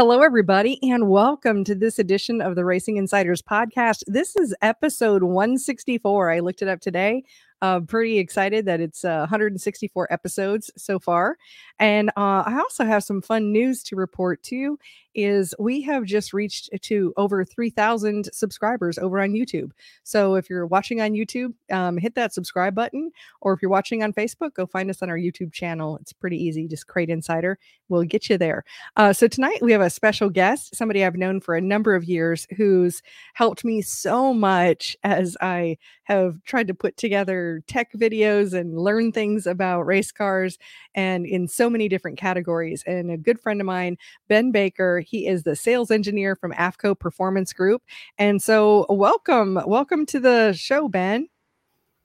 Hello, everybody, and welcome to this edition of the Racing Insiders podcast. This is episode 164. I looked it up today. Uh, pretty excited that it's uh, 164 episodes so far. And uh, I also have some fun news to report too. Is we have just reached to over 3,000 subscribers over on YouTube. So if you're watching on YouTube, um, hit that subscribe button, or if you're watching on Facebook, go find us on our YouTube channel. It's pretty easy. Just Crate Insider. We'll get you there. Uh, so tonight we have a special guest, somebody I've known for a number of years, who's helped me so much as I have tried to put together tech videos and learn things about race cars and in so many different categories. And a good friend of mine, Ben Baker, he is the sales engineer from AFCO Performance Group. And so, welcome, welcome to the show, Ben.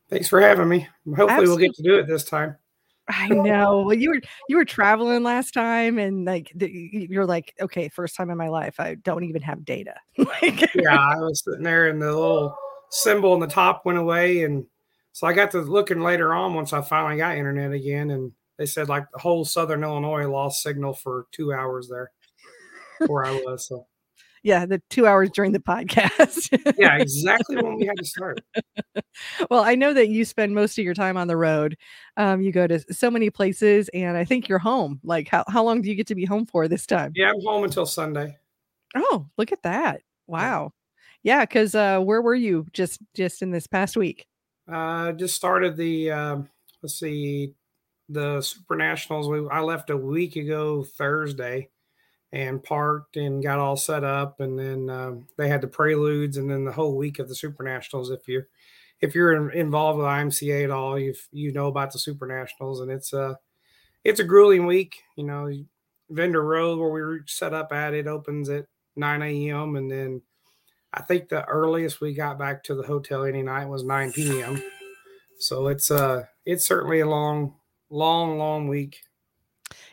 Thanks for having me. Hopefully, Absolutely. we'll get to do it this time. I know. Well, you were you were traveling last time, and like you're like, okay, first time in my life, I don't even have data. like, yeah, I was sitting there, and the little symbol on the top went away, and so I got to looking later on once I finally got internet again, and they said like the whole southern Illinois lost signal for two hours there where I was. So yeah, the two hours during the podcast. yeah, exactly when we had to start. well, I know that you spend most of your time on the road. Um, you go to so many places, and I think you're home. Like, how, how long do you get to be home for this time? Yeah, I'm home until Sunday. Oh, look at that! Wow. Yeah, because uh, where were you just just in this past week? Uh, just started the uh, let's see, the Super Nationals. We, I left a week ago Thursday and parked and got all set up and then um, they had the preludes and then the whole week of the super nationals if you're if you're in, involved with imca at all you you know about the super nationals and it's a it's a grueling week you know vendor road where we were set up at it opens at 9 a.m and then i think the earliest we got back to the hotel any night was 9 p.m so it's uh it's certainly a long long long week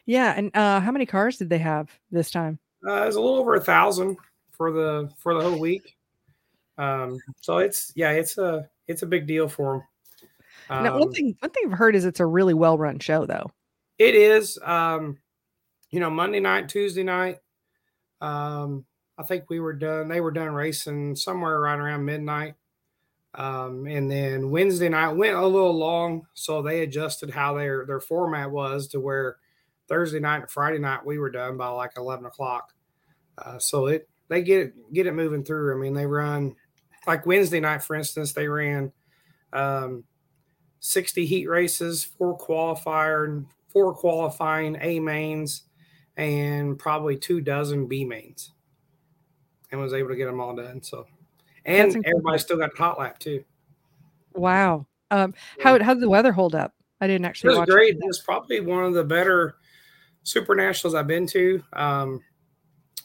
yeah, and uh, how many cars did they have this time? Uh, it was a little over a thousand for the for the whole week. Um, so it's yeah, it's a it's a big deal for them. Um, now, one um, thing one thing I've heard is it's a really well run show, though. It is. Um, you know, Monday night, Tuesday night. Um, I think we were done. They were done racing somewhere right around midnight. Um, and then Wednesday night went a little long, so they adjusted how their their format was to where Thursday night and Friday night we were done by like eleven o'clock. Uh, so it they get it get it moving through. I mean, they run like Wednesday night, for instance, they ran um, sixty heat races, four qualifier, four qualifying A mains, and probably two dozen B mains, and was able to get them all done. So, and everybody still got the hot lap too. Wow. Um, how how did the weather hold up? I didn't actually. It was great. It was probably one of the better super nationals I've been to. Um,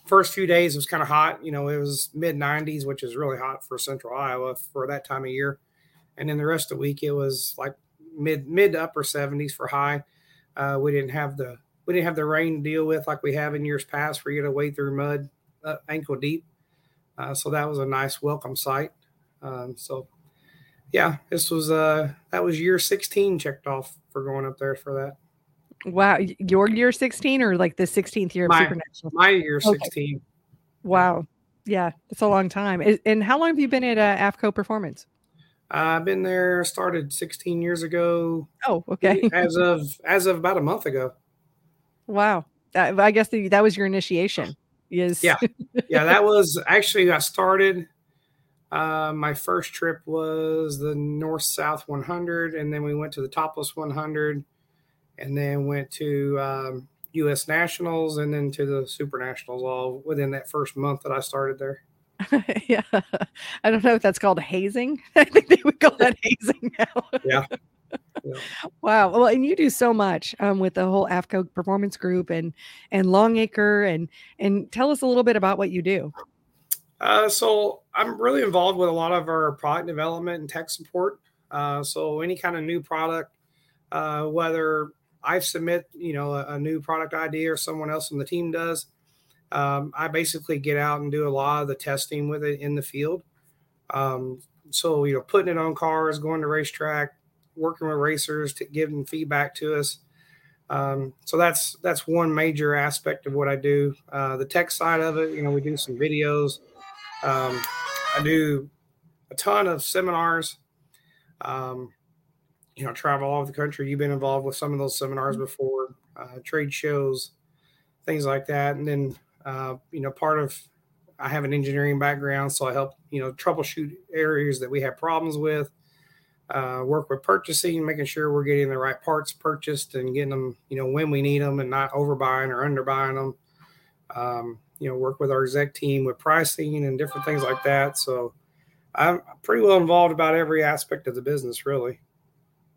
first few days it was kind of hot. You know, it was mid 90s, which is really hot for Central Iowa for that time of year. And then the rest of the week, it was like mid mid to upper 70s for high. Uh, we didn't have the we didn't have the rain to deal with like we have in years past, where you got to wade through mud uh, ankle deep. Uh, so that was a nice welcome sight. Um, so yeah, this was uh that was year 16 checked off for going up there for that. Wow, your year 16 or like the 16th year of my, Super National? My year 16. Okay. Wow. Yeah, it's a long time. And how long have you been at uh, AFCO Performance? I've been there. Started 16 years ago. Oh, okay. as of as of about a month ago. Wow. I guess the, that was your initiation. Yes. Yeah. Yeah. That was actually I started. Uh, my first trip was the North South 100, and then we went to the Topless 100, and then went to um, U.S. Nationals and then to the Super Nationals all within that first month that I started there. yeah, I don't know if that's called hazing. I think they would call that hazing now. yeah. Yeah. Wow. Well, and you do so much um, with the whole AFCO Performance Group and and Longacre and and tell us a little bit about what you do. Uh, so I'm really involved with a lot of our product development and tech support. Uh, so any kind of new product, uh, whether I submit, you know, a, a, new product idea or someone else on the team does. Um, I basically get out and do a lot of the testing with it in the field. Um, so, you know, putting it on cars, going to racetrack, working with racers to give them feedback to us. Um, so that's that's one major aspect of what I do. Uh, the tech side of it, you know, we do some videos. Um, I do a ton of seminars. Um, you know, travel all over the country. You've been involved with some of those seminars mm-hmm. before, uh, trade shows, things like that. And then, uh, you know, part of I have an engineering background, so I help you know troubleshoot areas that we have problems with. Uh, work with purchasing, making sure we're getting the right parts purchased and getting them, you know, when we need them and not overbuying or underbuying them. Um, you know, work with our exec team with pricing and different things like that. So I'm pretty well involved about every aspect of the business, really.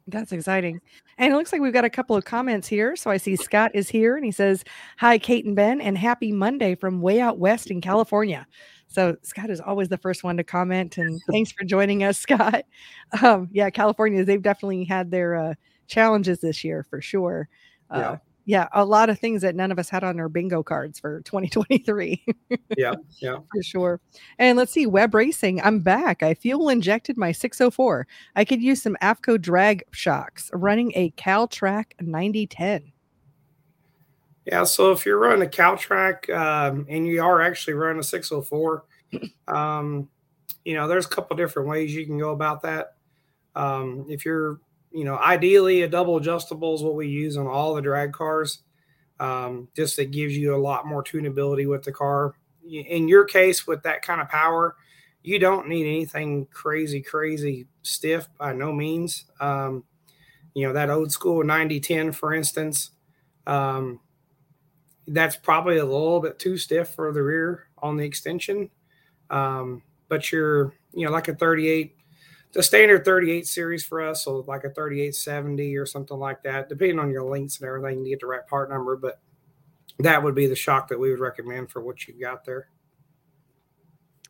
That's exciting. And it looks like we've got a couple of comments here. So I see Scott is here and he says, Hi, Kate and Ben, and happy Monday from way out west in California. So Scott is always the first one to comment. And thanks for joining us, Scott. Um, yeah, California, they've definitely had their uh, challenges this year for sure. Uh, yeah yeah, a lot of things that none of us had on our bingo cards for 2023. yeah, yeah, for sure. And let's see, web racing. I'm back. I fuel injected my 604. I could use some AFCO drag shocks running a Cal-Trac 9010. Yeah, so if you're running a Cal-Trac um, and you are actually running a 604, um, you know, there's a couple different ways you can go about that. Um, if you're you know, ideally a double adjustable is what we use on all the drag cars. Um, just that gives you a lot more tunability with the car. In your case, with that kind of power, you don't need anything crazy, crazy stiff by no means. Um, you know, that old school 90 10, for instance, um, that's probably a little bit too stiff for the rear on the extension. Um, but you're, you know, like a 38 the standard 38 series for us, so like a 3870 or something like that, depending on your links and everything to get the right part number. But that would be the shock that we would recommend for what you've got there.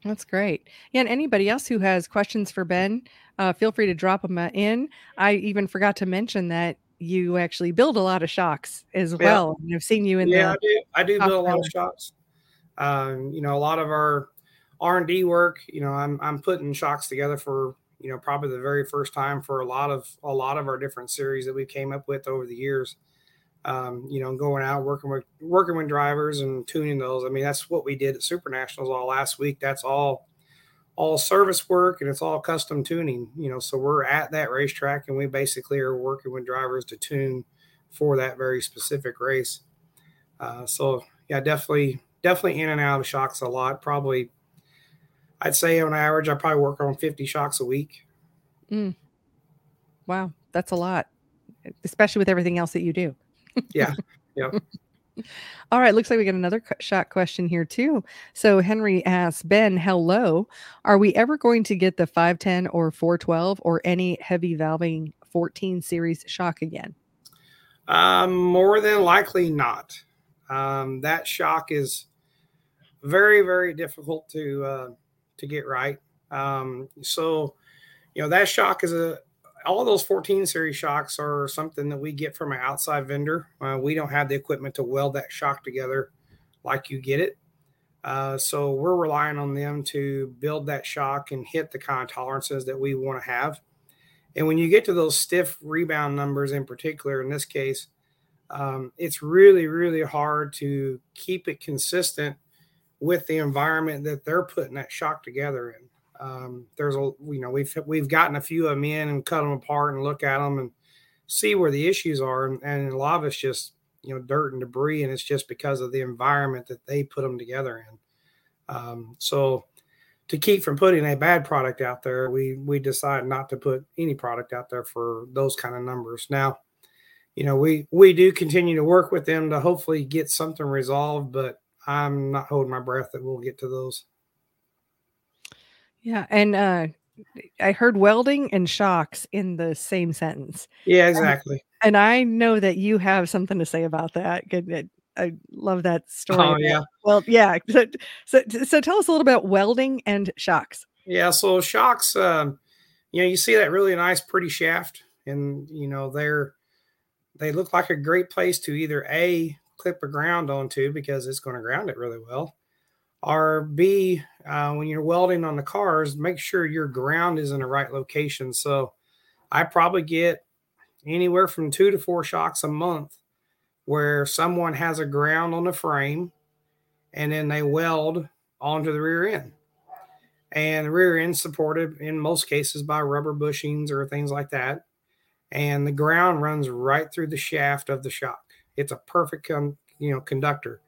That's great. Yeah, and anybody else who has questions for Ben, uh, feel free to drop them uh, in. I even forgot to mention that you actually build a lot of shocks as well. Yeah. I've seen you in there. yeah, the I do. I do build a lot of shocks. Um, you know, a lot of our R and D work. You know, I'm I'm putting shocks together for you know probably the very first time for a lot of a lot of our different series that we came up with over the years um, you know going out working with working with drivers and tuning those i mean that's what we did at super nationals all last week that's all all service work and it's all custom tuning you know so we're at that racetrack and we basically are working with drivers to tune for that very specific race uh, so yeah definitely definitely in and out of shocks a lot probably I'd say on average, I probably work on 50 shocks a week. Mm. Wow, that's a lot, especially with everything else that you do. yeah. Yeah. All right, looks like we got another shot question here too. So Henry asks Ben, "Hello, are we ever going to get the 510 or 412 or any heavy valving 14 series shock again?" Um, more than likely not. Um, that shock is very, very difficult to uh, to get right. Um, so, you know, that shock is a all those 14 series shocks are something that we get from an outside vendor. Uh, we don't have the equipment to weld that shock together like you get it. Uh, so we're relying on them to build that shock and hit the kind of tolerances that we want to have. And when you get to those stiff rebound numbers in particular, in this case, um, it's really, really hard to keep it consistent with the environment that they're putting that shock together in. Um, there's a you know we've we've gotten a few of them in and cut them apart and look at them and see where the issues are and, and a lot of it's just you know dirt and debris and it's just because of the environment that they put them together in. Um, so to keep from putting a bad product out there, we we decide not to put any product out there for those kind of numbers. Now, you know we we do continue to work with them to hopefully get something resolved, but I'm not holding my breath that we'll get to those. Yeah, and uh, I heard welding and shocks in the same sentence. Yeah, exactly. And, and I know that you have something to say about that. Good. I love that story. Oh yeah. Well, yeah. So, so, so tell us a little about welding and shocks. Yeah. So shocks, um, you know, you see that really nice, pretty shaft, and you know they're they look like a great place to either a clip a ground onto because it's going to ground it really well. Or B, uh, when you're welding on the cars, make sure your ground is in the right location. So I probably get anywhere from two to four shocks a month where someone has a ground on the frame and then they weld onto the rear end. And the rear end supported in most cases by rubber bushings or things like that. And the ground runs right through the shaft of the shock. It's a perfect, con- you know, conductor.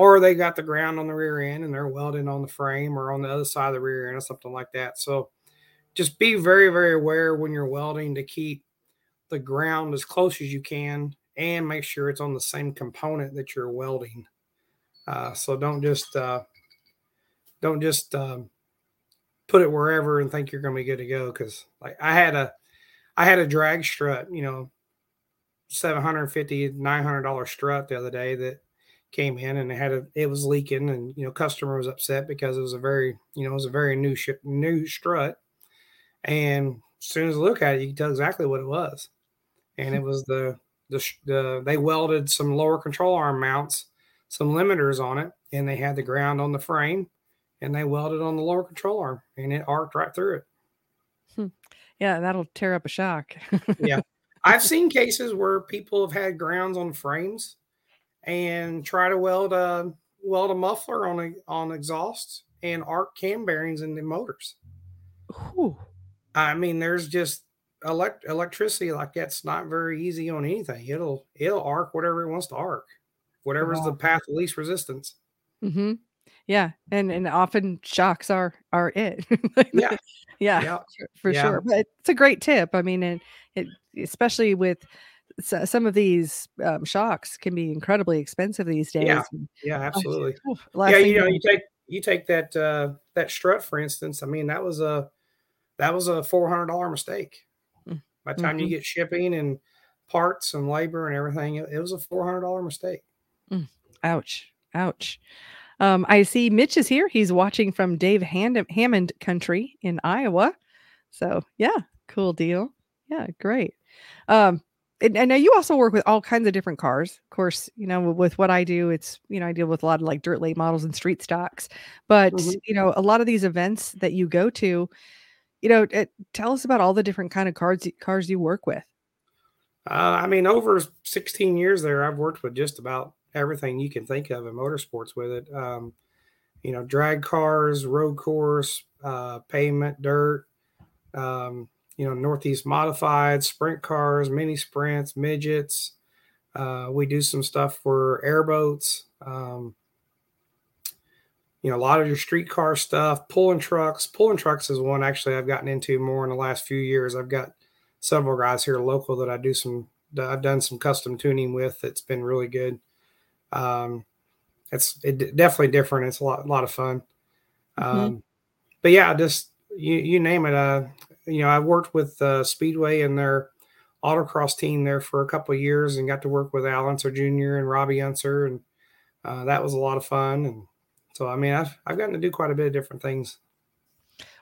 Or they got the ground on the rear end and they're welding on the frame or on the other side of the rear end or something like that. So just be very, very aware when you're welding to keep the ground as close as you can and make sure it's on the same component that you're welding. Uh, so don't just uh, don't just um, put it wherever and think you're going to be good to go. Because like I had a I had a drag strut, you know, 750 900 dollar strut the other day that came in and it had a it was leaking and you know customer was upset because it was a very you know it was a very new ship new strut. And as soon as I look at it you can tell exactly what it was. And it was the the, the they welded some lower control arm mounts some limiters on it and they had the ground on the frame and they welded on the lower control arm and it arced right through it. Hmm. yeah that'll tear up a shock. Yeah. I've seen cases where people have had grounds on frames and try to weld a weld a muffler on a on exhausts and arc cam bearings in the motors. Ooh. I mean, there's just elect electricity like that's not very easy on anything. It'll it'll arc whatever it wants to arc, whatever's wow. the path of least resistance. Mm-hmm. Yeah, and and often shocks are are it. yeah, yeah, yeah, for yeah. sure. But it's a great tip. I mean, and it, especially with some of these um, shocks can be incredibly expensive these days. Yeah, yeah, absolutely. Oh, yeah, you know, you take you take that uh, that strut for instance. I mean, that was a that was a four hundred dollar mistake. Mm, By the time mm-hmm. you get shipping and parts and labor and everything, it, it was a four hundred dollar mistake. Mm. Ouch! Ouch! Um, I see Mitch is here. He's watching from Dave Hand- Hammond country in Iowa. So yeah, cool deal. Yeah, great. Um, and, and now you also work with all kinds of different cars. Of course, you know, with what I do, it's, you know, I deal with a lot of like dirt late models and street stocks. But, mm-hmm. you know, a lot of these events that you go to, you know, it, tell us about all the different kind of cars cars you work with. Uh, I mean, over 16 years there, I've worked with just about everything you can think of in motorsports with it. Um, you know, drag cars, road course, uh, pavement, dirt, um, you know, Northeast modified, sprint cars, mini sprints, midgets. Uh, we do some stuff for airboats. Um, you know, a lot of your streetcar stuff, pulling trucks. Pulling trucks is one actually I've gotten into more in the last few years. I've got several guys here local that I do some, I've done some custom tuning with. It's been really good. Um, it's it, definitely different. It's a lot, a lot of fun. Mm-hmm. Um, but yeah, just you, you name it. Uh, you know, I worked with uh, Speedway and their autocross team there for a couple of years and got to work with Al Unser Jr. and Robbie Unser, and uh, that was a lot of fun. And so, I mean, I've I've gotten to do quite a bit of different things.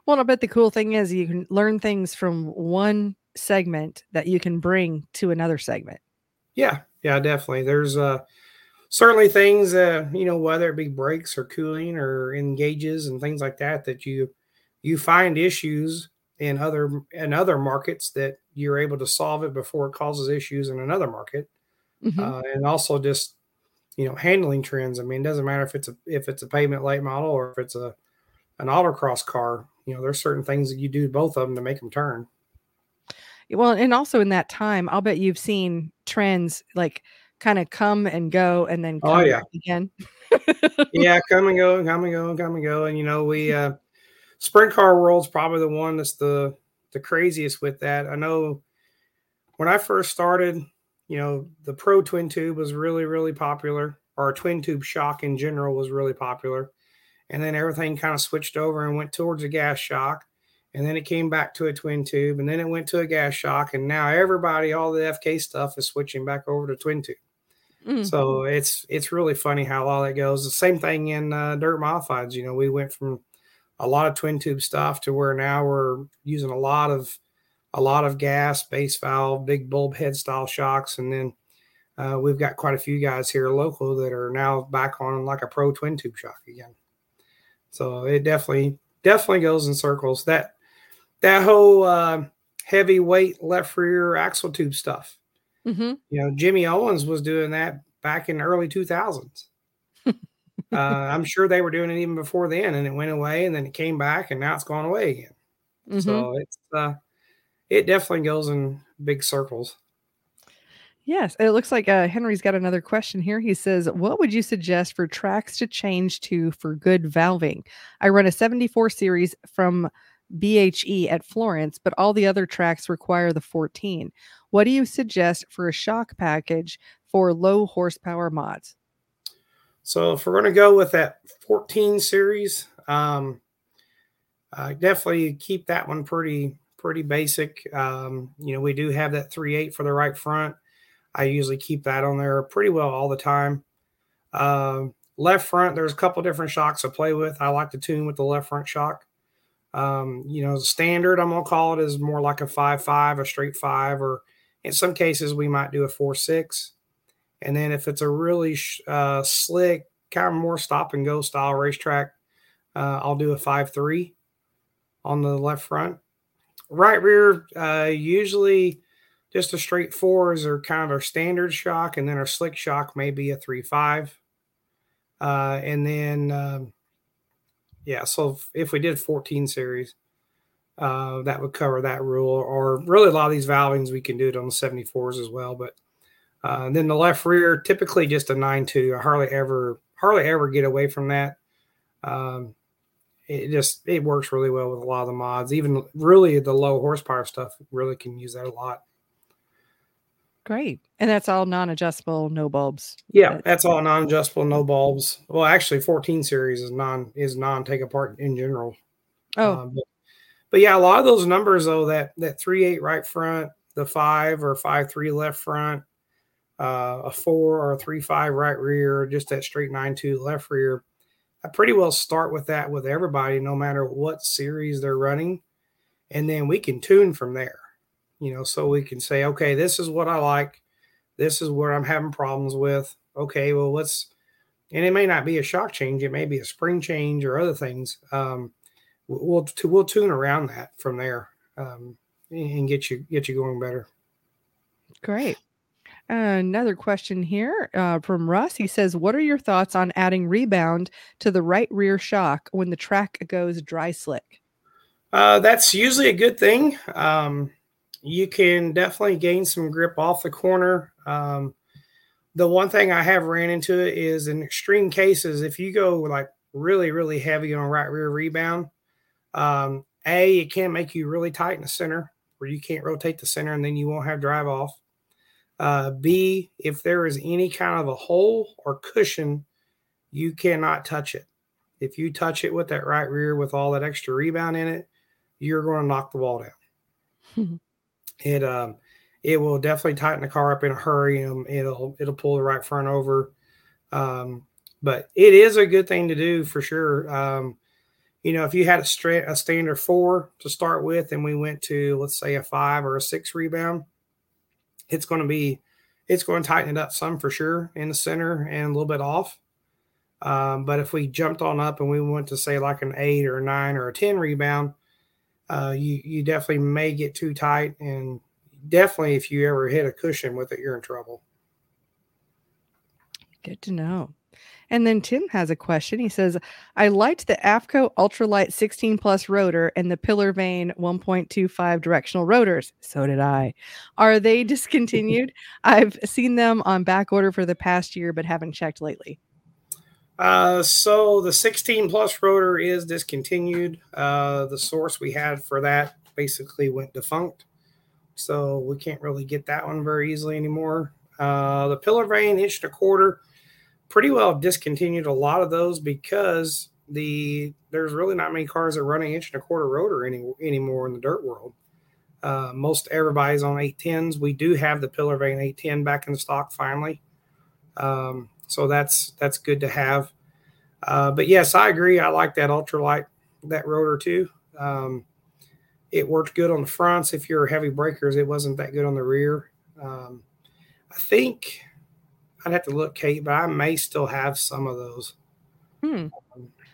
Well, I bet the cool thing is you can learn things from one segment that you can bring to another segment. Yeah, yeah, definitely. There's uh certainly things uh you know whether it be brakes or cooling or engages and things like that that you you find issues in other in other markets that you're able to solve it before it causes issues in another market. Mm-hmm. uh, and also just you know handling trends. I mean it doesn't matter if it's a if it's a pavement late model or if it's a an autocross car you know there's certain things that you do both of them to make them turn. Well and also in that time i'll bet you've seen trends like kind of come and go and then oh yeah. again. Yeah come and go come and go come and go. And you know we uh sprint car world's probably the one that's the the craziest with that. I know when I first started, you know, the pro twin tube was really really popular, or twin tube shock in general was really popular, and then everything kind of switched over and went towards a gas shock, and then it came back to a twin tube, and then it went to a gas shock, and now everybody, all the FK stuff is switching back over to twin tube. Mm-hmm. So it's it's really funny how all that goes. The same thing in uh, dirt modifieds. You know, we went from a lot of twin tube stuff to where now we're using a lot of a lot of gas, base valve, big bulb head style shocks, and then uh, we've got quite a few guys here local that are now back on like a pro twin tube shock again. So it definitely definitely goes in circles. That that whole uh, heavyweight left rear axle tube stuff. Mm-hmm. You know, Jimmy Owens was doing that back in the early 2000s. Uh, I'm sure they were doing it even before then, and it went away, and then it came back, and now it's gone away again. Mm-hmm. So it's uh, it definitely goes in big circles. Yes, it looks like uh, Henry's got another question here. He says, "What would you suggest for tracks to change to for good valving? I run a 74 series from BHE at Florence, but all the other tracks require the 14. What do you suggest for a shock package for low horsepower mods?" So if we're going to go with that 14 series, um, definitely keep that one pretty pretty basic. Um, you know, we do have that 3.8 for the right front. I usually keep that on there pretty well all the time. Uh, left front, there's a couple different shocks to play with. I like to tune with the left front shock. Um, you know, the standard I'm gonna call it is more like a five five, a straight five, or in some cases we might do a four six. And then if it's a really uh, slick, kind of more stop and go style racetrack, uh, I'll do a five three on the left front. Right rear, uh, usually just a straight fours are kind of our standard shock, and then our slick shock may be a three five. Uh, and then, um, yeah, so if, if, we did 14 series, uh, that would cover that rule. Or really, a lot of these valvings we can do it on the 74s as well. But uh, then the left rear, typically just a nine two. I hardly ever, hardly ever get away from that. Um, it just it works really well with a lot of the mods. Even really the low horsepower stuff really can use that a lot. Great. And that's all non-adjustable, no bulbs. Yeah, that's all non-adjustable, no bulbs. Well, actually 14 series is non is non take apart in general. Oh. Um, but, but, yeah, a lot of those numbers though, that that three eight right front, the five or five three left front, uh, a four or a three five right rear, just that straight nine two left rear. I pretty well start with that with everybody, no matter what series they're running. And then we can tune from there you know, so we can say, okay, this is what I like. This is what I'm having problems with. Okay, well, let's, and it may not be a shock change. It may be a spring change or other things. Um, we'll, we'll tune around that from there um, and get you, get you going better. Great. Another question here uh, from Russ. He says, What are your thoughts on adding rebound to the right rear shock when the track goes dry slick? Uh, that's usually a good thing. Um, you can definitely gain some grip off the corner. Um, the one thing I have ran into is in extreme cases, if you go like really, really heavy on right rear rebound, um, A, it can make you really tight in the center where you can't rotate the center and then you won't have drive off. Uh, B, if there is any kind of a hole or cushion, you cannot touch it. If you touch it with that right rear with all that extra rebound in it, you're going to knock the wall down. it um it will definitely tighten the car up in a hurry and it'll it'll pull the right front over um but it is a good thing to do for sure um you know if you had a straight a standard four to start with and we went to let's say a five or a six rebound it's going to be it's going to tighten it up some for sure in the center and a little bit off um, but if we jumped on up and we went to say like an eight or a nine or a 10 rebound, uh, you you definitely may get too tight, and definitely if you ever hit a cushion with it, you're in trouble. Good to know. And then Tim has a question. He says, I liked the AFCO Ultralight 16 plus rotor and the Pillar Vane 1.25 directional rotors. So did I. Are they discontinued? I've seen them on back order for the past year, but haven't checked lately. Uh, so the 16 plus rotor is discontinued. Uh, the source we had for that basically went defunct. So we can't really get that one very easily anymore. Uh, the pillar vane inch and a quarter, pretty well discontinued a lot of those because the there's really not many cars that run an inch and a quarter rotor any, anymore in the dirt world. Uh, most everybody's on 810s. We do have the pillar vane 810 back in stock finally. Um, so that's that's good to have. Uh, but yes, I agree. I like that ultralight that rotor too. Um, it worked good on the fronts. If you're heavy brakers, it wasn't that good on the rear. Um, I think I'd have to look, Kate, but I may still have some of those. Hmm.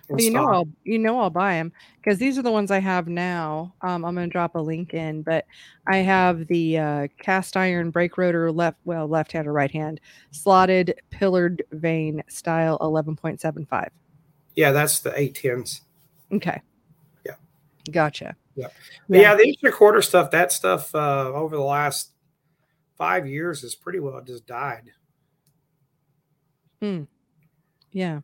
well, you know I'll you know I'll buy them because these are the ones I have now. Um, I'm gonna drop a link in, but I have the uh, cast iron brake rotor left, well left hand or right hand, slotted pillared vane style 11.75. Yeah, that's the eight tens. Okay. Yeah. Gotcha. Yeah. Yeah, yeah the inch and a quarter stuff. That stuff uh, over the last five years has pretty well just died. Hmm. Yeah.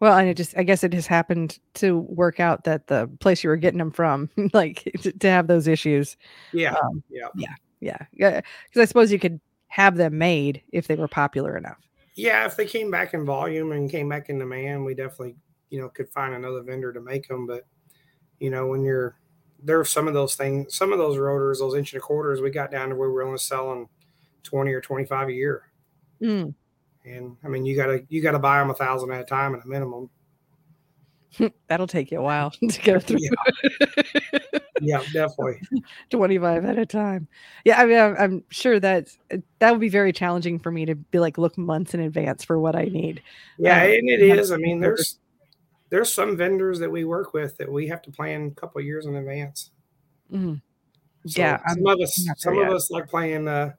Well, and it just, I guess it just happened to work out that the place you were getting them from, like to, to have those issues. Yeah. Um, yeah. Yeah. Yeah. Yeah. Because I suppose you could have them made if they were popular enough. Yeah. If they came back in volume and came back in demand, we definitely, you know, could find another vendor to make them. But, you know, when you're, there are some of those things, some of those rotors, those inch and a quarters, we got down to where we were only selling 20 or 25 a year. Mm. And I mean, you gotta you gotta buy them a thousand at a time at a minimum. That'll take you a while to go through. Yeah, yeah definitely. 25 at a time. Yeah, I mean, I'm, I'm, sure that that would be very challenging for me to be like look months in advance for what I need. Yeah, um, and it is. I mean, there's there's some vendors that we work with that we have to plan a couple years in advance. Mm-hmm. So yeah, some I'm of us some of us like playing uh,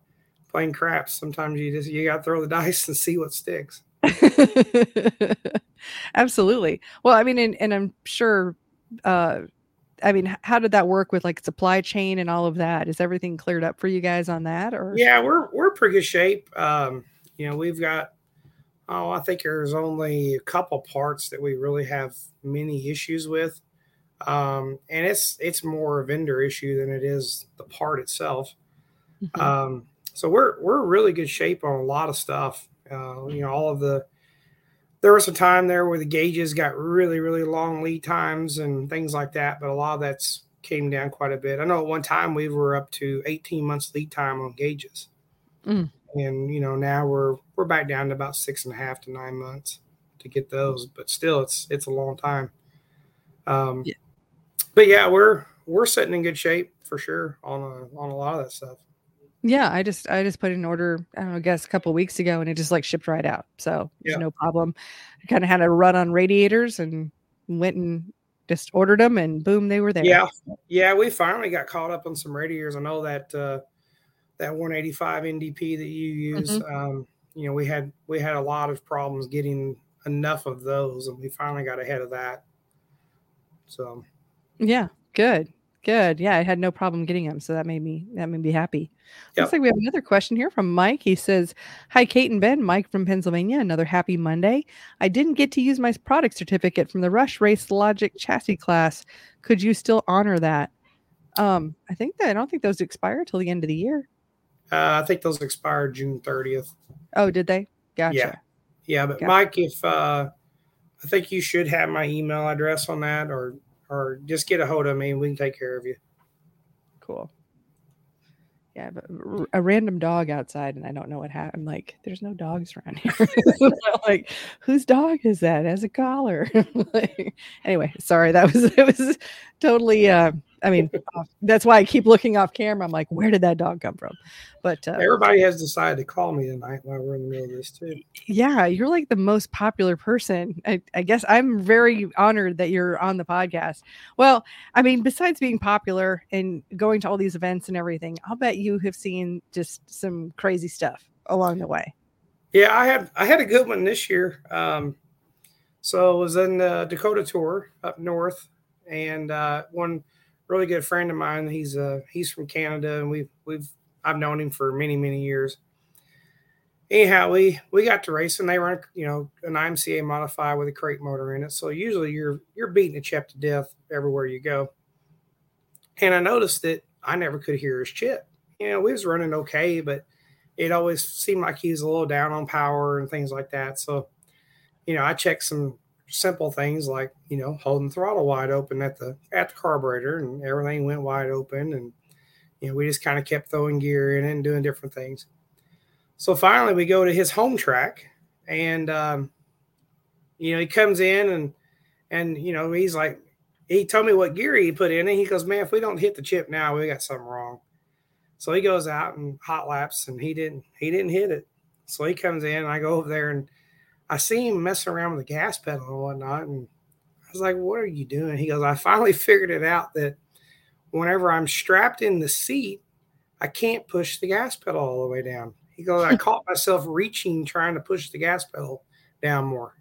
playing craps. Sometimes you just you got to throw the dice and see what sticks. Absolutely. Well, I mean, and, and I'm sure. Uh, I mean, how did that work with like supply chain and all of that? Is everything cleared up for you guys on that? Or yeah, we're we're pretty good shape. Um, you know, we've got oh, I think there's only a couple parts that we really have many issues with. Um, and it's it's more a vendor issue than it is the part itself. Mm-hmm. Um, so we're we're really good shape on a lot of stuff. Uh, you know, all of the there was a time there where the gauges got really really long lead times and things like that, but a lot of that's came down quite a bit. I know at one time we were up to 18 months lead time on gauges, mm. and you know now we're we're back down to about six and a half to nine months to get those, but still it's it's a long time. Um, yeah. But yeah, we're we're sitting in good shape for sure on a, on a lot of that stuff. Yeah, I just I just put in an order, I don't know, I guess a couple weeks ago and it just like shipped right out. So yeah. no problem. I kind of had a run on radiators and went and just ordered them and boom, they were there. Yeah. Yeah, we finally got caught up on some radiators. I know that uh that 185 NDP that you use, mm-hmm. um, you know, we had we had a lot of problems getting enough of those and we finally got ahead of that. So yeah, good. Good. Yeah, I had no problem getting them, so that made me that made me happy. Yep. Looks like we have another question here from Mike. He says, "Hi, Kate and Ben. Mike from Pennsylvania. Another happy Monday. I didn't get to use my product certificate from the Rush Race Logic chassis class. Could you still honor that? Um, I think that I don't think those expire till the end of the year. Uh, I think those expire June thirtieth. Oh, did they? Gotcha. Yeah, yeah. But gotcha. Mike, if uh, I think you should have my email address on that, or or just get a hold of me and we can take care of you. Cool. Yeah, but a random dog outside, and I don't know what happened. I'm like, there's no dogs around here. like, whose dog is that? As a collar. like, anyway, sorry, that was it was totally uh, I mean, that's why I keep looking off camera. I'm like, where did that dog come from? But uh, everybody has decided to call me tonight while we're in the middle of this too. Yeah, you're like the most popular person. I, I guess I'm very honored that you're on the podcast. Well, I mean, besides being popular and going to all these events and everything, I'll bet you have seen just some crazy stuff along the way. Yeah, I had I had a good one this year. Um, so I was in the Dakota tour up north, and uh, one really good friend of mine. He's uh he's from Canada, and we've we've I've known him for many many years. Anyhow, we we got to race, and they run you know an IMCA modified with a crate motor in it. So usually you're you're beating a chip to death everywhere you go. And I noticed that I never could hear his chip. You know, we was running okay, but it always seemed like he was a little down on power and things like that. So, you know, I checked some simple things like you know holding throttle wide open at the at the carburetor and everything went wide open and you know we just kind of kept throwing gear in and doing different things. So finally we go to his home track and um, you know he comes in and and you know he's like he told me what gear he put in and he goes man if we don't hit the chip now we got something wrong. So he goes out and hot laps and he didn't he didn't hit it. So he comes in and i go over there and I see him messing around with the gas pedal and whatnot, and I was like, what are you doing? He goes, I finally figured it out that whenever I'm strapped in the seat, I can't push the gas pedal all the way down. He goes, I caught myself reaching, trying to push the gas pedal down more.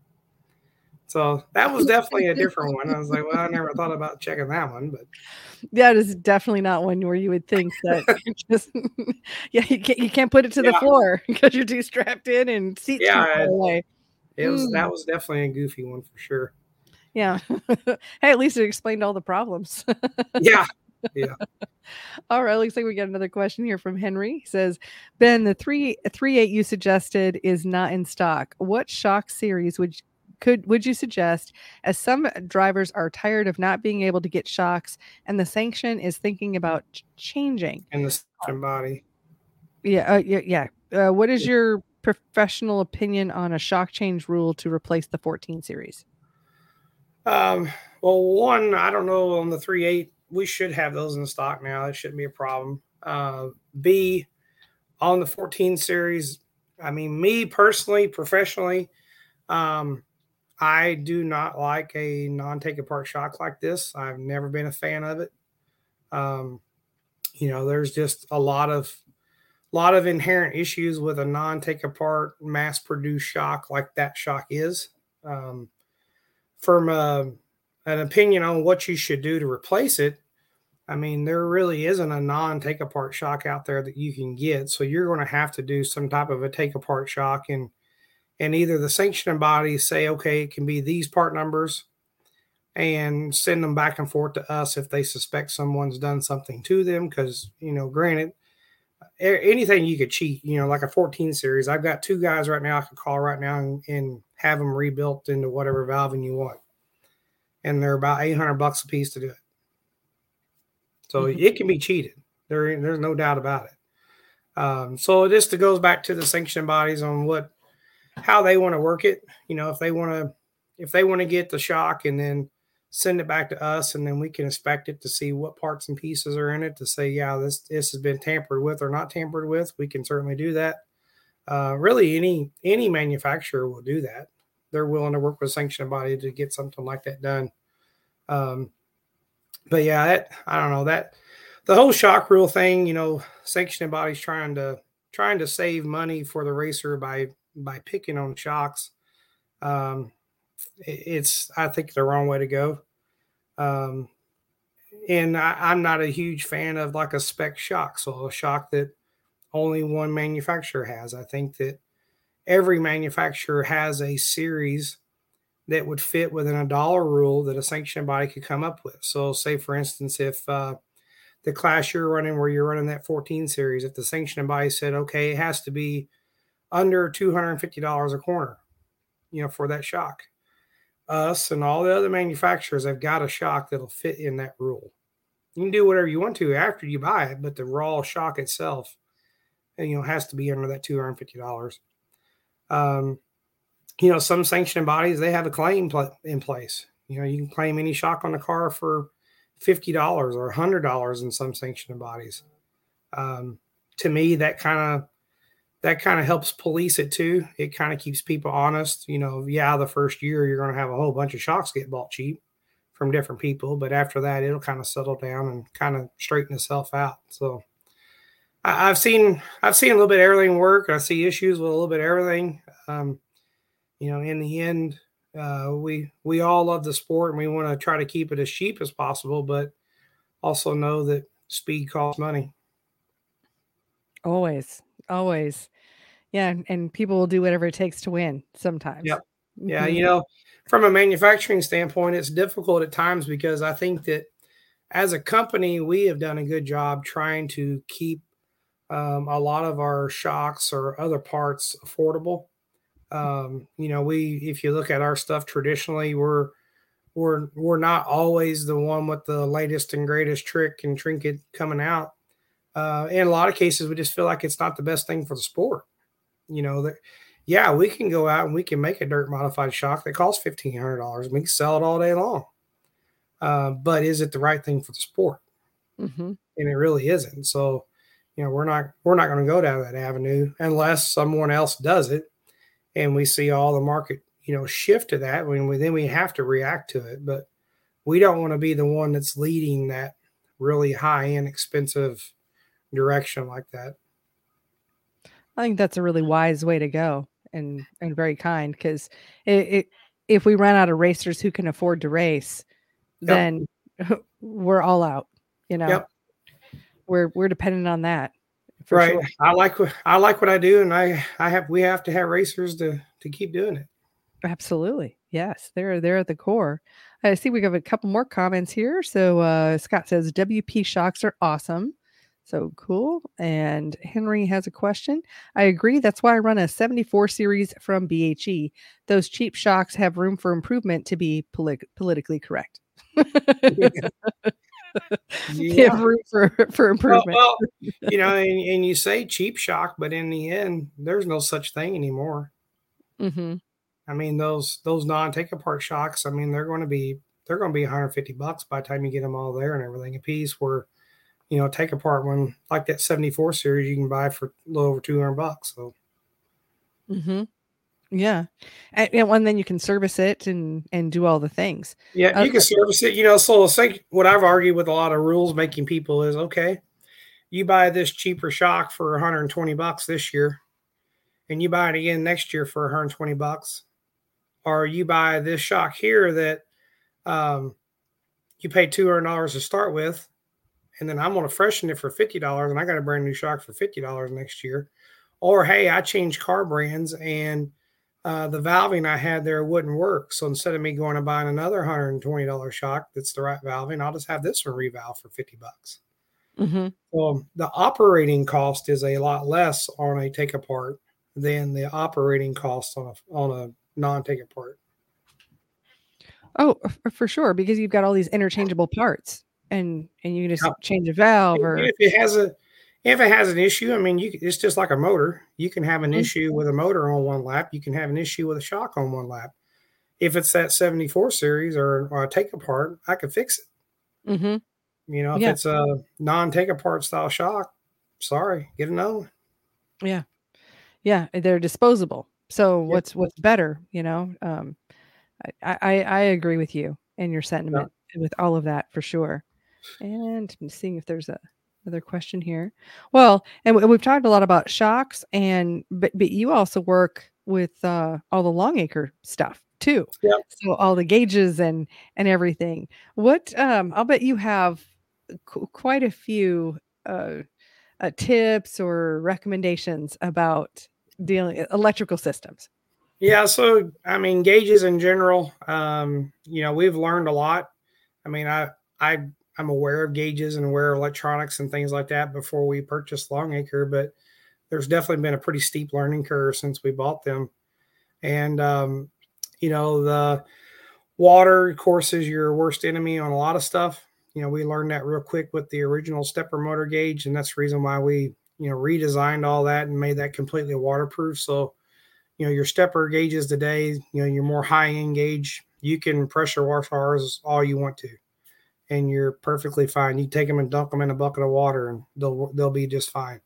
So that was definitely a different one. I was like, well, I never thought about checking that one, but that is definitely not one where you would think that just yeah, you can't you can't put it to the floor because you're too strapped in and seats yeah, away. It was mm. that was definitely a goofy one for sure. Yeah. hey, at least it explained all the problems. yeah. Yeah. all right. Looks like we got another question here from Henry. He says, Ben, the three three eight you suggested is not in stock. What shock series would could would you suggest as some drivers are tired of not being able to get shocks and the sanction is thinking about changing and the body yeah uh, yeah yeah uh, what is your professional opinion on a shock change rule to replace the 14 series um well one i don't know on the 3 8, we should have those in stock now it shouldn't be a problem uh b on the 14 series i mean me personally professionally um I do not like a non-take apart shock like this. I've never been a fan of it. Um, you know, there's just a lot of lot of inherent issues with a non-take apart mass-produced shock like that shock is. Um, from a, uh, an opinion on what you should do to replace it, I mean, there really isn't a non-take apart shock out there that you can get. So you're going to have to do some type of a take apart shock and and either the sanctioning bodies say, okay, it can be these part numbers and send them back and forth to us if they suspect someone's done something to them. Because, you know, granted, anything you could cheat, you know, like a 14 series, I've got two guys right now I could call right now and, and have them rebuilt into whatever valving you want. And they're about 800 bucks a piece to do it. So mm-hmm. it can be cheated. There, there's no doubt about it. Um, so this goes back to the sanction bodies on what how they want to work it. You know, if they want to if they want to get the shock and then send it back to us and then we can inspect it to see what parts and pieces are in it to say yeah this this has been tampered with or not tampered with. We can certainly do that. Uh, really any any manufacturer will do that. They're willing to work with sanctioned body to get something like that done. Um, but yeah that i don't know that the whole shock rule thing you know sanctioned bodies trying to trying to save money for the racer by by picking on shocks. Um, it's I think the wrong way to go. Um, and I, am not a huge fan of like a spec shock, so a shock that only one manufacturer has. I think that every manufacturer has a series that would fit within a dollar rule that a sanctioned body could come up with. So, say for instance, if uh, the class you're running, where you're running that 14 series, if the sanctioned body said, okay, it has to be under $250 a corner, you know, for that shock. Us and all the other manufacturers have got a shock that'll fit in that rule. You can do whatever you want to after you buy it, but the raw shock itself, you know, has to be under that $250. Um, you know, some sanctioning bodies, they have a claim pl- in place. You know, you can claim any shock on the car for $50 or $100 in some sanctioning bodies. Um, to me, that kind of that kind of helps police it too. It kind of keeps people honest. You know, yeah, the first year you're going to have a whole bunch of shocks get bought cheap from different people, but after that, it'll kind of settle down and kind of straighten itself out. So I, have seen I've seen a little bit of everything work. I see issues with a little bit of everything. Um, you know, in the end, uh, we we all love the sport and we want to try to keep it as cheap as possible, but also know that speed costs money. Always, always. Yeah, and people will do whatever it takes to win sometimes. Yep. Yeah, mm-hmm. you know, from a manufacturing standpoint, it's difficult at times because I think that as a company, we have done a good job trying to keep um, a lot of our shocks or other parts affordable. Um, you know, we if you look at our stuff traditionally, we're we're we're not always the one with the latest and greatest trick and trinket coming out. Uh, in a lot of cases, we just feel like it's not the best thing for the sport. You know, that yeah, we can go out and we can make a dirt modified shock that costs fifteen hundred dollars. We can sell it all day long. Uh, but is it the right thing for the sport? Mm-hmm. And it really isn't. So, you know, we're not we're not going to go down that avenue unless someone else does it, and we see all the market you know, shift to that when we then we have to react to it. But we don't want to be the one that's leading that really high end expensive direction like that. I think that's a really wise way to go and and very kind because if we run out of racers who can afford to race, yep. then we're all out. You know, yep. we're we're dependent on that. right. Sure. I like I like what I do, and I I have we have to have racers to to keep doing it. Absolutely. Yes, they're they're at the core. I see we have a couple more comments here. So uh, Scott says WP shocks are awesome. So cool. And Henry has a question. I agree. That's why I run a 74 series from BHE. Those cheap shocks have room for improvement to be polit- politically correct. yeah. have room for, for improvement. Well, well you know, and, and, you say cheap shock, but in the end, there's no such thing anymore. Mm-hmm. I mean, those those non take apart shocks. I mean, they're going to be they're going to be 150 bucks by the time you get them all there and everything a piece. Where you know, take apart one like that 74 series you can buy for a little over 200 bucks. So, mm-hmm. yeah. And, and then you can service it and, and do all the things. Yeah. You can service it, you know, so I think what I've argued with a lot of rules making people is okay, you buy this cheaper shock for 120 bucks this year and you buy it again next year for 120 bucks or you buy this shock here that um, you pay $200 to start with and then I'm going to freshen it for fifty dollars, and I got a brand new shock for fifty dollars next year. Or hey, I changed car brands and uh, the valving I had there wouldn't work. So instead of me going and buying another hundred and twenty dollar shock that's the right valving, I'll just have this one revalve for fifty bucks. Mm-hmm. So the operating cost is a lot less on a take apart than the operating cost on a on a non take apart. Oh, for sure, because you've got all these interchangeable parts and and you can just change a valve or if it has a if it has an issue, I mean, you it's just like a motor. You can have an mm-hmm. issue with a motor on one lap. You can have an issue with a shock on one lap. If it's that 74 series or, or a take apart, I could fix it. Mm-hmm. You know, if yeah. it's a non take apart style shock, sorry, get another one. Yeah. Yeah. They're disposable. So what's what's better, you know? Um I, I, I agree with you and your sentiment yeah. with all of that for sure. And I'm seeing if there's a another question here. Well, and we've talked a lot about shocks, and but but you also work with uh, all the Longacre stuff too. Yeah. So all the gauges and and everything. What um, I'll bet you have qu- quite a few uh, uh, tips or recommendations about dealing electrical systems. Yeah, so I mean gauges in general, um, you know, we've learned a lot. I mean, I I I'm aware of gauges and aware of electronics and things like that before we purchased Longacre, but there's definitely been a pretty steep learning curve since we bought them. And um, you know, the water, of course, is your worst enemy on a lot of stuff. You know, we learned that real quick with the original stepper motor gauge, and that's the reason why we, you know, redesigned all that and made that completely waterproof. So, you know, your stepper gauges today, you know, your more high end gauge, you can pressure wash ours all you want to and you're perfectly fine. You take them and dunk them in a bucket of water, and they'll they'll be just fine.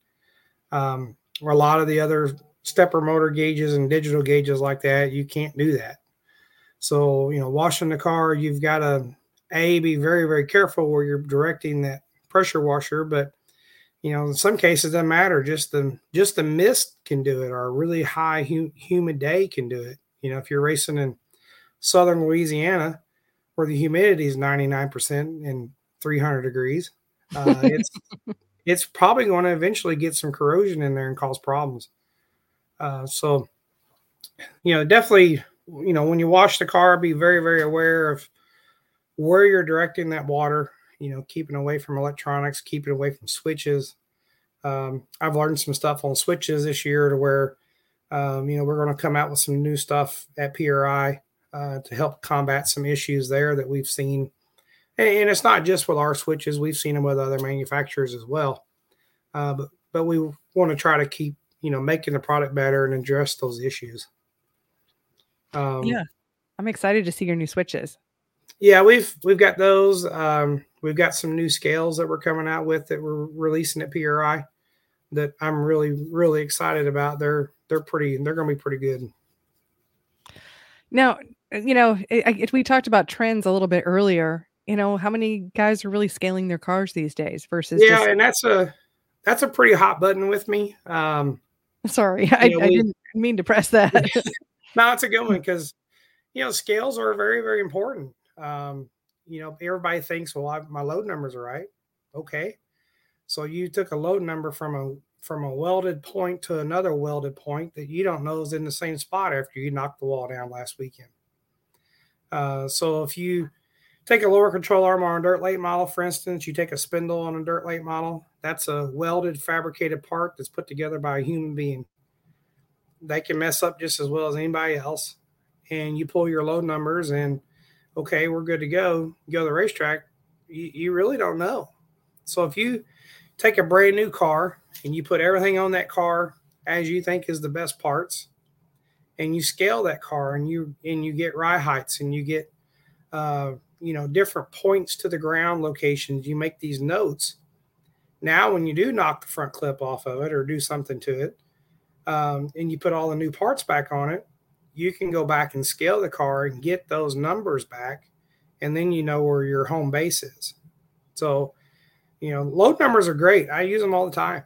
Um, or a lot of the other stepper motor gauges and digital gauges like that, you can't do that. So you know, washing the car, you've got to a be very very careful where you're directing that pressure washer, but you know, in some cases, it doesn't matter. Just the just the mist can do it, or a really high hu- humid day can do it. You know, if you're racing in southern Louisiana, where the humidity is 99% and 300 degrees, uh, it's it's probably going to eventually get some corrosion in there and cause problems. Uh, so, you know, definitely, you know, when you wash the car, be very, very aware of where you're directing that water. You know, keeping away from electronics, keeping away from switches. Um, I've learned some stuff on switches this year to where, um, you know, we're going to come out with some new stuff at PRI uh, to help combat some issues there that we've seen. And, it's not just with our switches; we've seen them with other manufacturers as well. Uh, but but we want to try to keep you know making the product better and address those issues. Um, yeah, I'm excited to see your new switches. Yeah, we've we've got those. Um, we've got some new scales that we're coming out with that we're releasing at PRI that I'm really really excited about. They're they're pretty they're going to be pretty good. Now, you know, it, it, we talked about trends a little bit earlier. You know, how many guys are really scaling their cars these days versus yeah, just, and that's a that's a pretty hot button with me. Um, sorry, I, know, I we, didn't mean to press that. no, it's a good one because you know scales are very very important. Um, you know, everybody thinks, well, I, my load numbers are right. Okay, so you took a load number from a from a welded point to another welded point that you don't know is in the same spot after you knocked the wall down last weekend. Uh, so if you take a lower control arm on a dirt late model, for instance, you take a spindle on a dirt late model, that's a welded fabricated part that's put together by a human being. They can mess up just as well as anybody else. And you pull your load numbers and okay, we're good to go. Go to the racetrack, you, you really don't know. So if you take a brand new car and you put everything on that car as you think is the best parts, and you scale that car and you and you get ride heights and you get uh, you know different points to the ground locations. You make these notes. Now, when you do knock the front clip off of it or do something to it, um, and you put all the new parts back on it, you can go back and scale the car and get those numbers back, and then you know where your home base is. So, you know, load numbers are great. I use them all the time.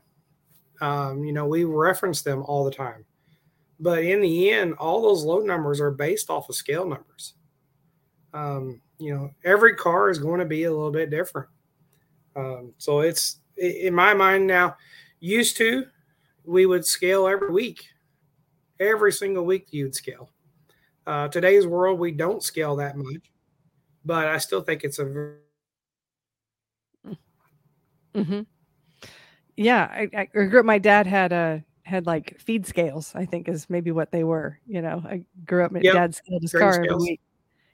Um, you know, we reference them all the time. But in the end, all those load numbers are based off of scale numbers. Um, you know, every car is going to be a little bit different. Um, so it's in my mind now, used to, we would scale every week every single week you'd scale. Uh, today's world, we don't scale that much, but I still think it's a. Mm-hmm. Yeah, I, I up. My dad had a had like feed scales. I think is maybe what they were. You know, I grew up. My yep. dad scaled his car every week.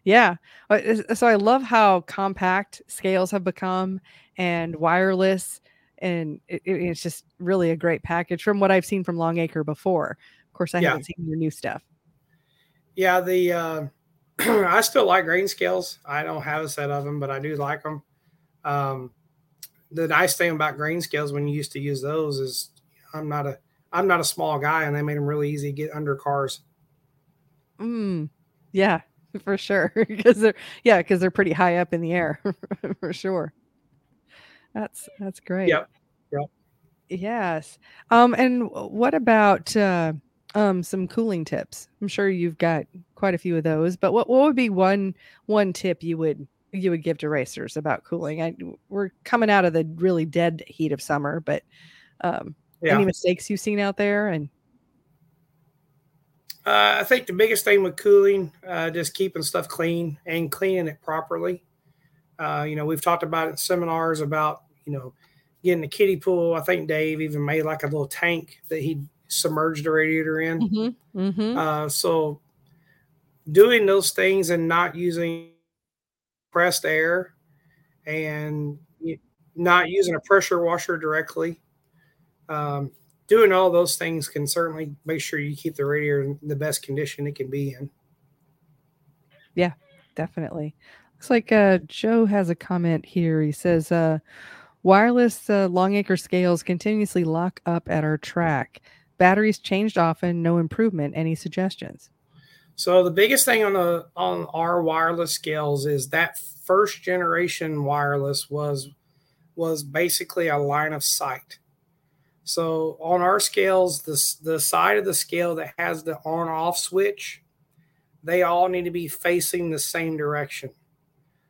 Yeah, uh, so I love how compact scales have become and wireless, and it, it's just really a great package from what I've seen from Longacre before. Of course, I yeah. haven't seen your new stuff. Yeah, the uh, I still like grain scales. I don't have a set of them, but I do like them. Um, the nice thing about grain scales when you used to use those is I'm not a I'm not a small guy, and they made them really easy to get under cars. Mm, yeah, for sure. Because they're yeah, because they're pretty high up in the air, for sure. That's that's great. Yep. Yep. Yes. Um. And what about uh, um some cooling tips. I'm sure you've got quite a few of those, but what what would be one one tip you would you would give to racers about cooling? I, we're coming out of the really dead heat of summer, but um, yeah. any mistakes you've seen out there? And uh, I think the biggest thing with cooling, uh, just keeping stuff clean and cleaning it properly. Uh, you know, we've talked about it in seminars about you know getting a kiddie pool. I think Dave even made like a little tank that he submerged the radiator in. Mm-hmm. Mm-hmm. Uh, so doing those things and not using pressed air and not using a pressure washer directly. Um, doing all those things can certainly make sure you keep the radiator in the best condition it can be in. Yeah, definitely. Looks like uh, Joe has a comment here. He says, uh, wireless uh, Longacre scales continuously lock up at our track. Batteries changed often, no improvement. Any suggestions? So the biggest thing on the on our wireless scales is that first generation wireless was was basically a line of sight. So on our scales, the the side of the scale that has the on off switch, they all need to be facing the same direction.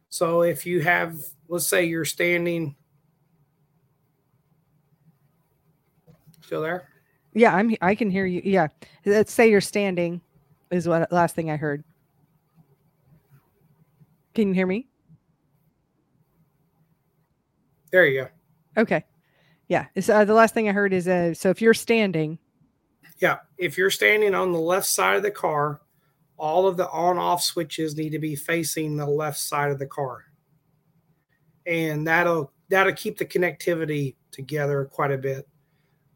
So if you have, let's say you're standing, still there? Yeah, I'm. I can hear you. Yeah, let's say you're standing. Is what last thing I heard. Can you hear me? There you go. Okay. Yeah. Uh, the last thing I heard is uh, so if you're standing. Yeah, if you're standing on the left side of the car, all of the on-off switches need to be facing the left side of the car, and that'll that'll keep the connectivity together quite a bit.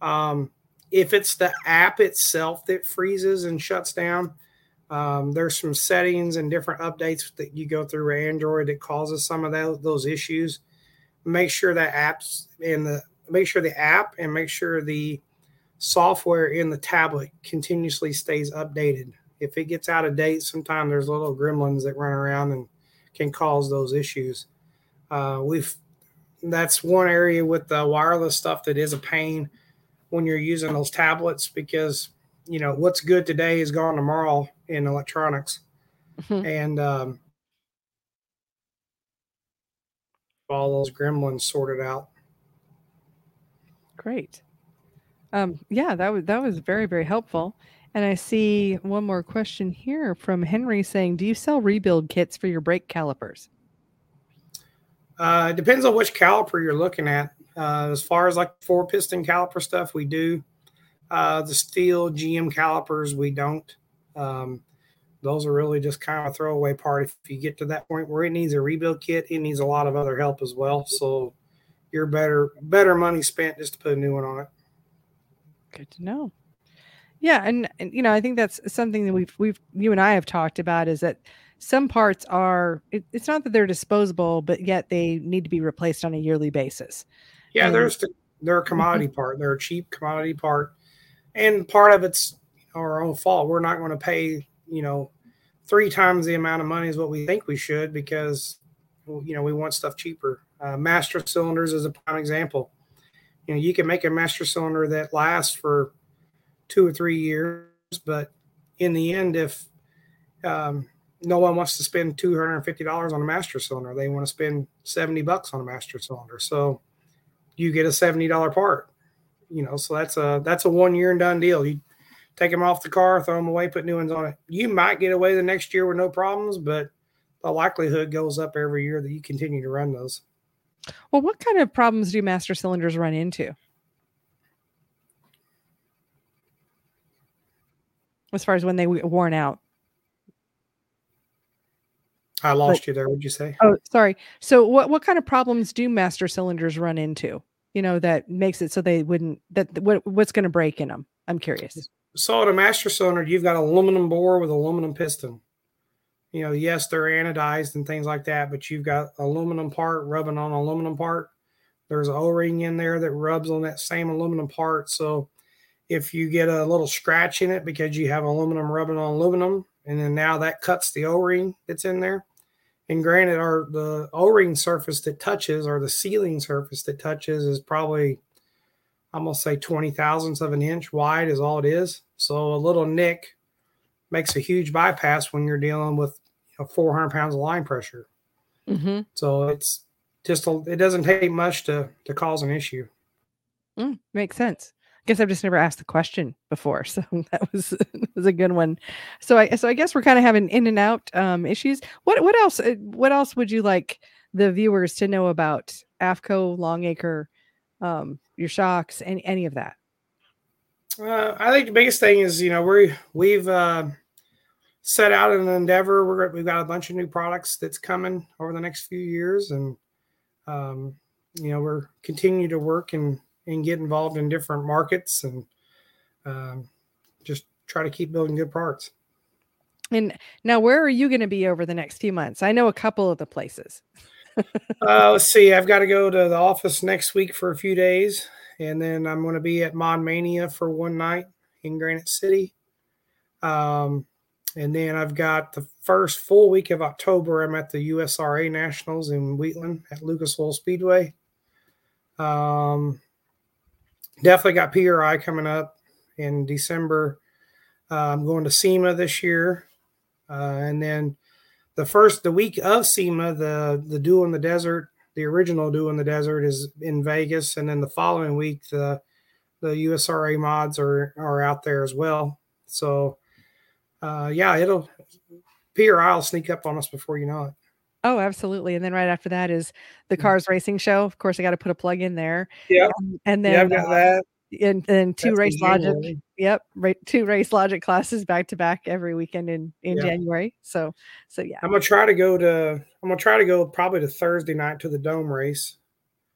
Um, if it's the app itself that freezes and shuts down, um, there's some settings and different updates that you go through Android that causes some of that, those issues. Make sure that apps and the make sure the app and make sure the software in the tablet continuously stays updated If it gets out of date, sometimes there's little gremlins that run around and can cause those issues. Uh, we've that's one area with the wireless stuff that is a pain when you're using those tablets because you know what's good today is gone tomorrow in electronics, mm-hmm. and um, all those gremlins sorted out. Great. Um, yeah, that was that was very very helpful. And I see one more question here from Henry saying, "Do you sell rebuild kits for your brake calipers?" Uh, it depends on which caliper you're looking at. Uh, as far as like four piston caliper stuff, we do. Uh, the steel GM calipers, we don't. Um, those are really just kind of throwaway part. If you get to that point where it needs a rebuild kit, it needs a lot of other help as well. So you're better better money spent just to put a new one on it. Good to know. Yeah, and, and you know, I think that's something that we've we've you and I have talked about is that some parts are it, it's not that they're disposable, but yet they need to be replaced on a yearly basis. Yeah, and, there's the, they're a commodity mm-hmm. part. They're a cheap commodity part, and part of it's our own fault. We're not going to pay you know three times the amount of money as what we think we should because you know we want stuff cheaper. Uh, master cylinders is a prime example. You know, you can make a master cylinder that lasts for two or three years, but in the end, if um, no one wants to spend two hundred and fifty dollars on a master cylinder, they want to spend seventy bucks on a master cylinder. So you get a seventy dollar part. You know, so that's a that's a one year and done deal. You take them off the car, throw them away, put new ones on it. You might get away the next year with no problems, but the likelihood goes up every year that you continue to run those. Well, what kind of problems do master cylinders run into? As far as when they worn out. I lost but, you there. What'd you say? Oh, sorry. So, what what kind of problems do master cylinders run into? You know that makes it so they wouldn't. That what what's going to break in them? I'm curious. So, at a master cylinder, you've got aluminum bore with aluminum piston you know, yes, they're anodized and things like that, but you've got aluminum part rubbing on aluminum part. There's an O-ring in there that rubs on that same aluminum part. So if you get a little scratch in it because you have aluminum rubbing on aluminum, and then now that cuts the O-ring that's in there. And granted, our the O-ring surface that touches or the sealing surface that touches is probably I'm gonna say 20 thousandths of an inch wide is all it is. So a little nick makes a huge bypass when you're dealing with you know, 400 pounds of line pressure. Mm-hmm. So it's just a, it doesn't take much to to cause an issue. Mm, makes sense. I guess I've just never asked the question before, so that was was a good one. So I so I guess we're kind of having in and out um, issues. What what else uh, what else would you like the viewers to know about AFCO Longacre, um, your shocks, and any of that? Uh, I think the biggest thing is you know we we've uh, set out an endeavor. We're we've got a bunch of new products that's coming over the next few years, and um, you know we're continue to work and and get involved in different markets and um, just try to keep building good parts. And now, where are you going to be over the next few months? I know a couple of the places. uh, let's see. I've got to go to the office next week for a few days and then I'm going to be at Mod Mania for one night in Granite City. Um, and then I've got the first full week of October. I'm at the USRA Nationals in Wheatland at Lucas Oil Speedway. Um, definitely got PRI coming up in December. Uh, I'm going to SEMA this year, uh, and then the first the week of SEMA, the the Duel in the Desert the original Duel in the Desert is in Vegas, and then the following week the the USRA mods are are out there as well. So uh, yeah, it'll PRI will sneak up on us before you know it. Oh, absolutely. And then right after that is the mm. Cars Racing Show. Of course, I got to put a plug in there. Yeah. Um, and then yeah, I've got uh, that and then two That's race logic yep right two race logic classes back to back every weekend in in yeah. january so so yeah i'm gonna try to go to i'm gonna try to go probably to thursday night to the dome race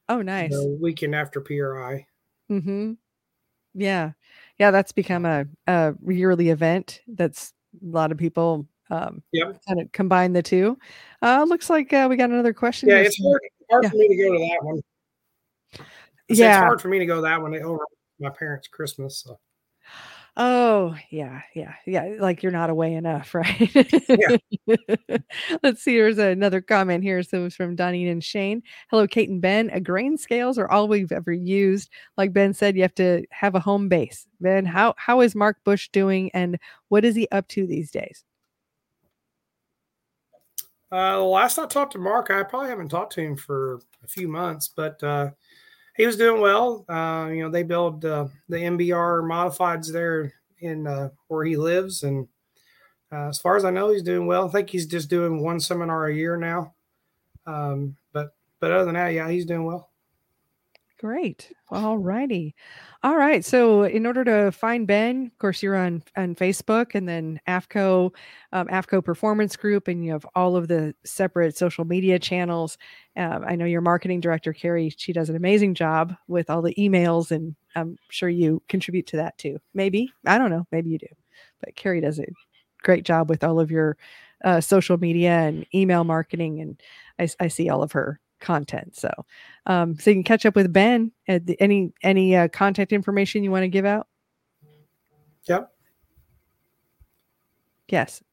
oh nice the weekend after pri mm-hmm yeah yeah that's become a, a yearly event that's a lot of people um yep. kind of combine the two uh looks like uh, we got another question yeah it's hard, hard yeah. for me to go to that one yeah, it's hard for me to go that one over my parents' Christmas. So. Oh, yeah, yeah, yeah. Like you're not away enough, right? Yeah. Let's see. Here's another comment here. So it's from Donnie and Shane. Hello, Kate and Ben. A grain scales are all we've ever used. Like Ben said, you have to have a home base. Ben, how how is Mark Bush doing, and what is he up to these days? Uh, last I talked to Mark, I probably haven't talked to him for a few months, but uh, he was doing well. Uh, you know, they build uh, the MBR modifieds there in uh, where he lives, and uh, as far as I know, he's doing well. I think he's just doing one seminar a year now. Um, but but other than that, yeah, he's doing well. Great. All righty. All right. So, in order to find Ben, of course, you're on on Facebook, and then AFCO, um, AFCO Performance Group, and you have all of the separate social media channels. Um, I know your marketing director, Carrie. She does an amazing job with all the emails, and I'm sure you contribute to that too. Maybe I don't know. Maybe you do, but Carrie does a great job with all of your uh, social media and email marketing, and I, I see all of her content. So, um, so you can catch up with Ben. At the, any any uh, contact information you want to give out? Yep. Yes.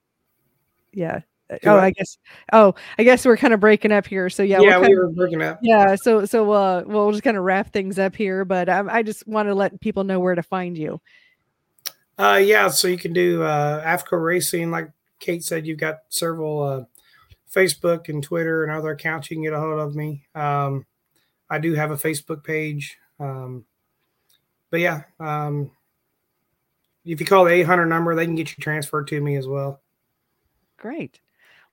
Yeah. Uh, oh, I guess. Oh, I guess we're kind of breaking up here. So yeah, yeah, we were breaking up. Yeah, so so uh, we'll just kind of wrap things up here. But um, I just want to let people know where to find you. Uh, yeah, so you can do uh, AFCO Racing, like Kate said. You've got several uh, Facebook and Twitter and other accounts you can get a hold of me. Um, I do have a Facebook page. Um, but yeah, um, if you call the 800 number, they can get you transferred to me as well. Great.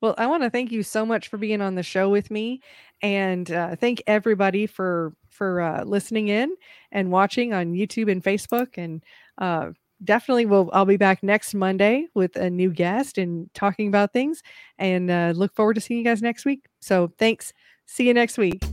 Well, I want to thank you so much for being on the show with me, and uh, thank everybody for for uh, listening in and watching on YouTube and Facebook. And uh, definitely will I'll be back next Monday with a new guest and talking about things and uh, look forward to seeing you guys next week. So thanks. See you next week.